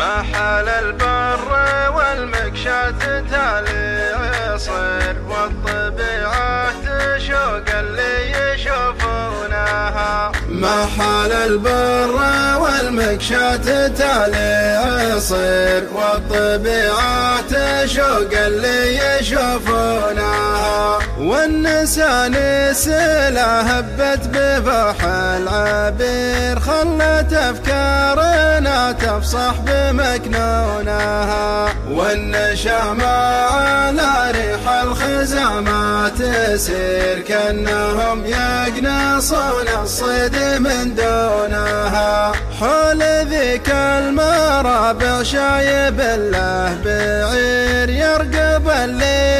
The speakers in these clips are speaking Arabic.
محل البر والمكشات تالي عصر والطبيعة تشوق اللي يشوفونها. محل البر والمكشات تالي عصر والطبيعة تشوق اللي يشوفونها. والنسان سلا هبت بفرح العبير خلت تفصح بمكنونها والنشامة على ريح الخزامة تسير كأنهم يقنصون الصيد من دونها. حول ذيك المرابع شايب له بعير يرقب اللي من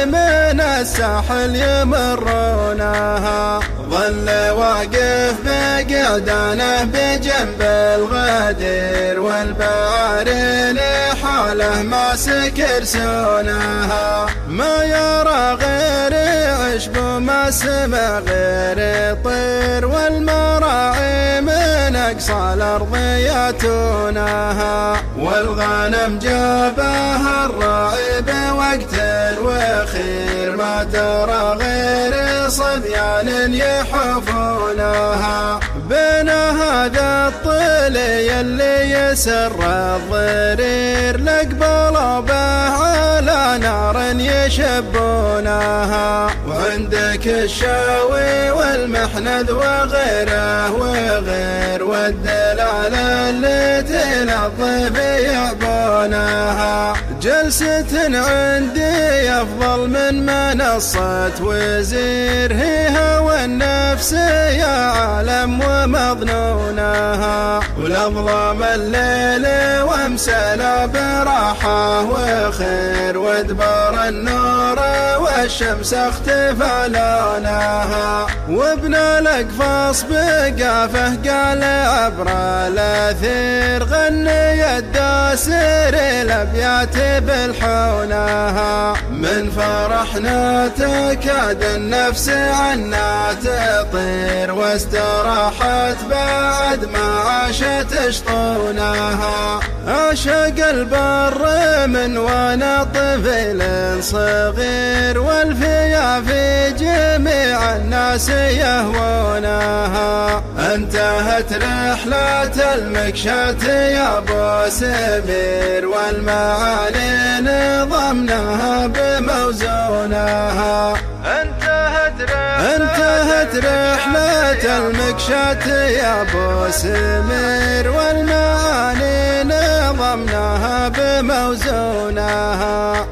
الساحل يمرونها. ظل واقف بقعدانه بجنب الغدير والبعرين حاله ما سكر سونها. ما يرى غير عشب وما سمع غير طير والمراعي من أقصى الأرض ياتونها. والغنم جابها الراعي بوقت وخير ترى غير صبيان يحفونها. بين هذا الطلي اللي يسر الضرير لقبلوا به على نار يشبونها. وعندك الشاوي والمحنذ وغيره وغير والدلال اللي تنظف يعبونها جلسة عندي أفضل من منصة وزير هي هوى النفس يا عالم ومظنونها. والأظلام الليل وأمسنا براحة وخير وإدبار النور والشمس اختفى لونها وابن الأقفاص بقافه قال عبر الاثير غني الداسر الابيات بالحونها من فرحنا تكاد النفس عنا تطير واستراحت بعد ما عاشت شطونها عشق البر من وأنا طفل صغير والفيا الناس يهوونها انتهت رحلة المكشات يا أبو سمير والمعاني نظمناها بموزونها انتهت رحلة انتهت رحلة المكشات يا أبو سمير والمعاني نظمناها بموزونها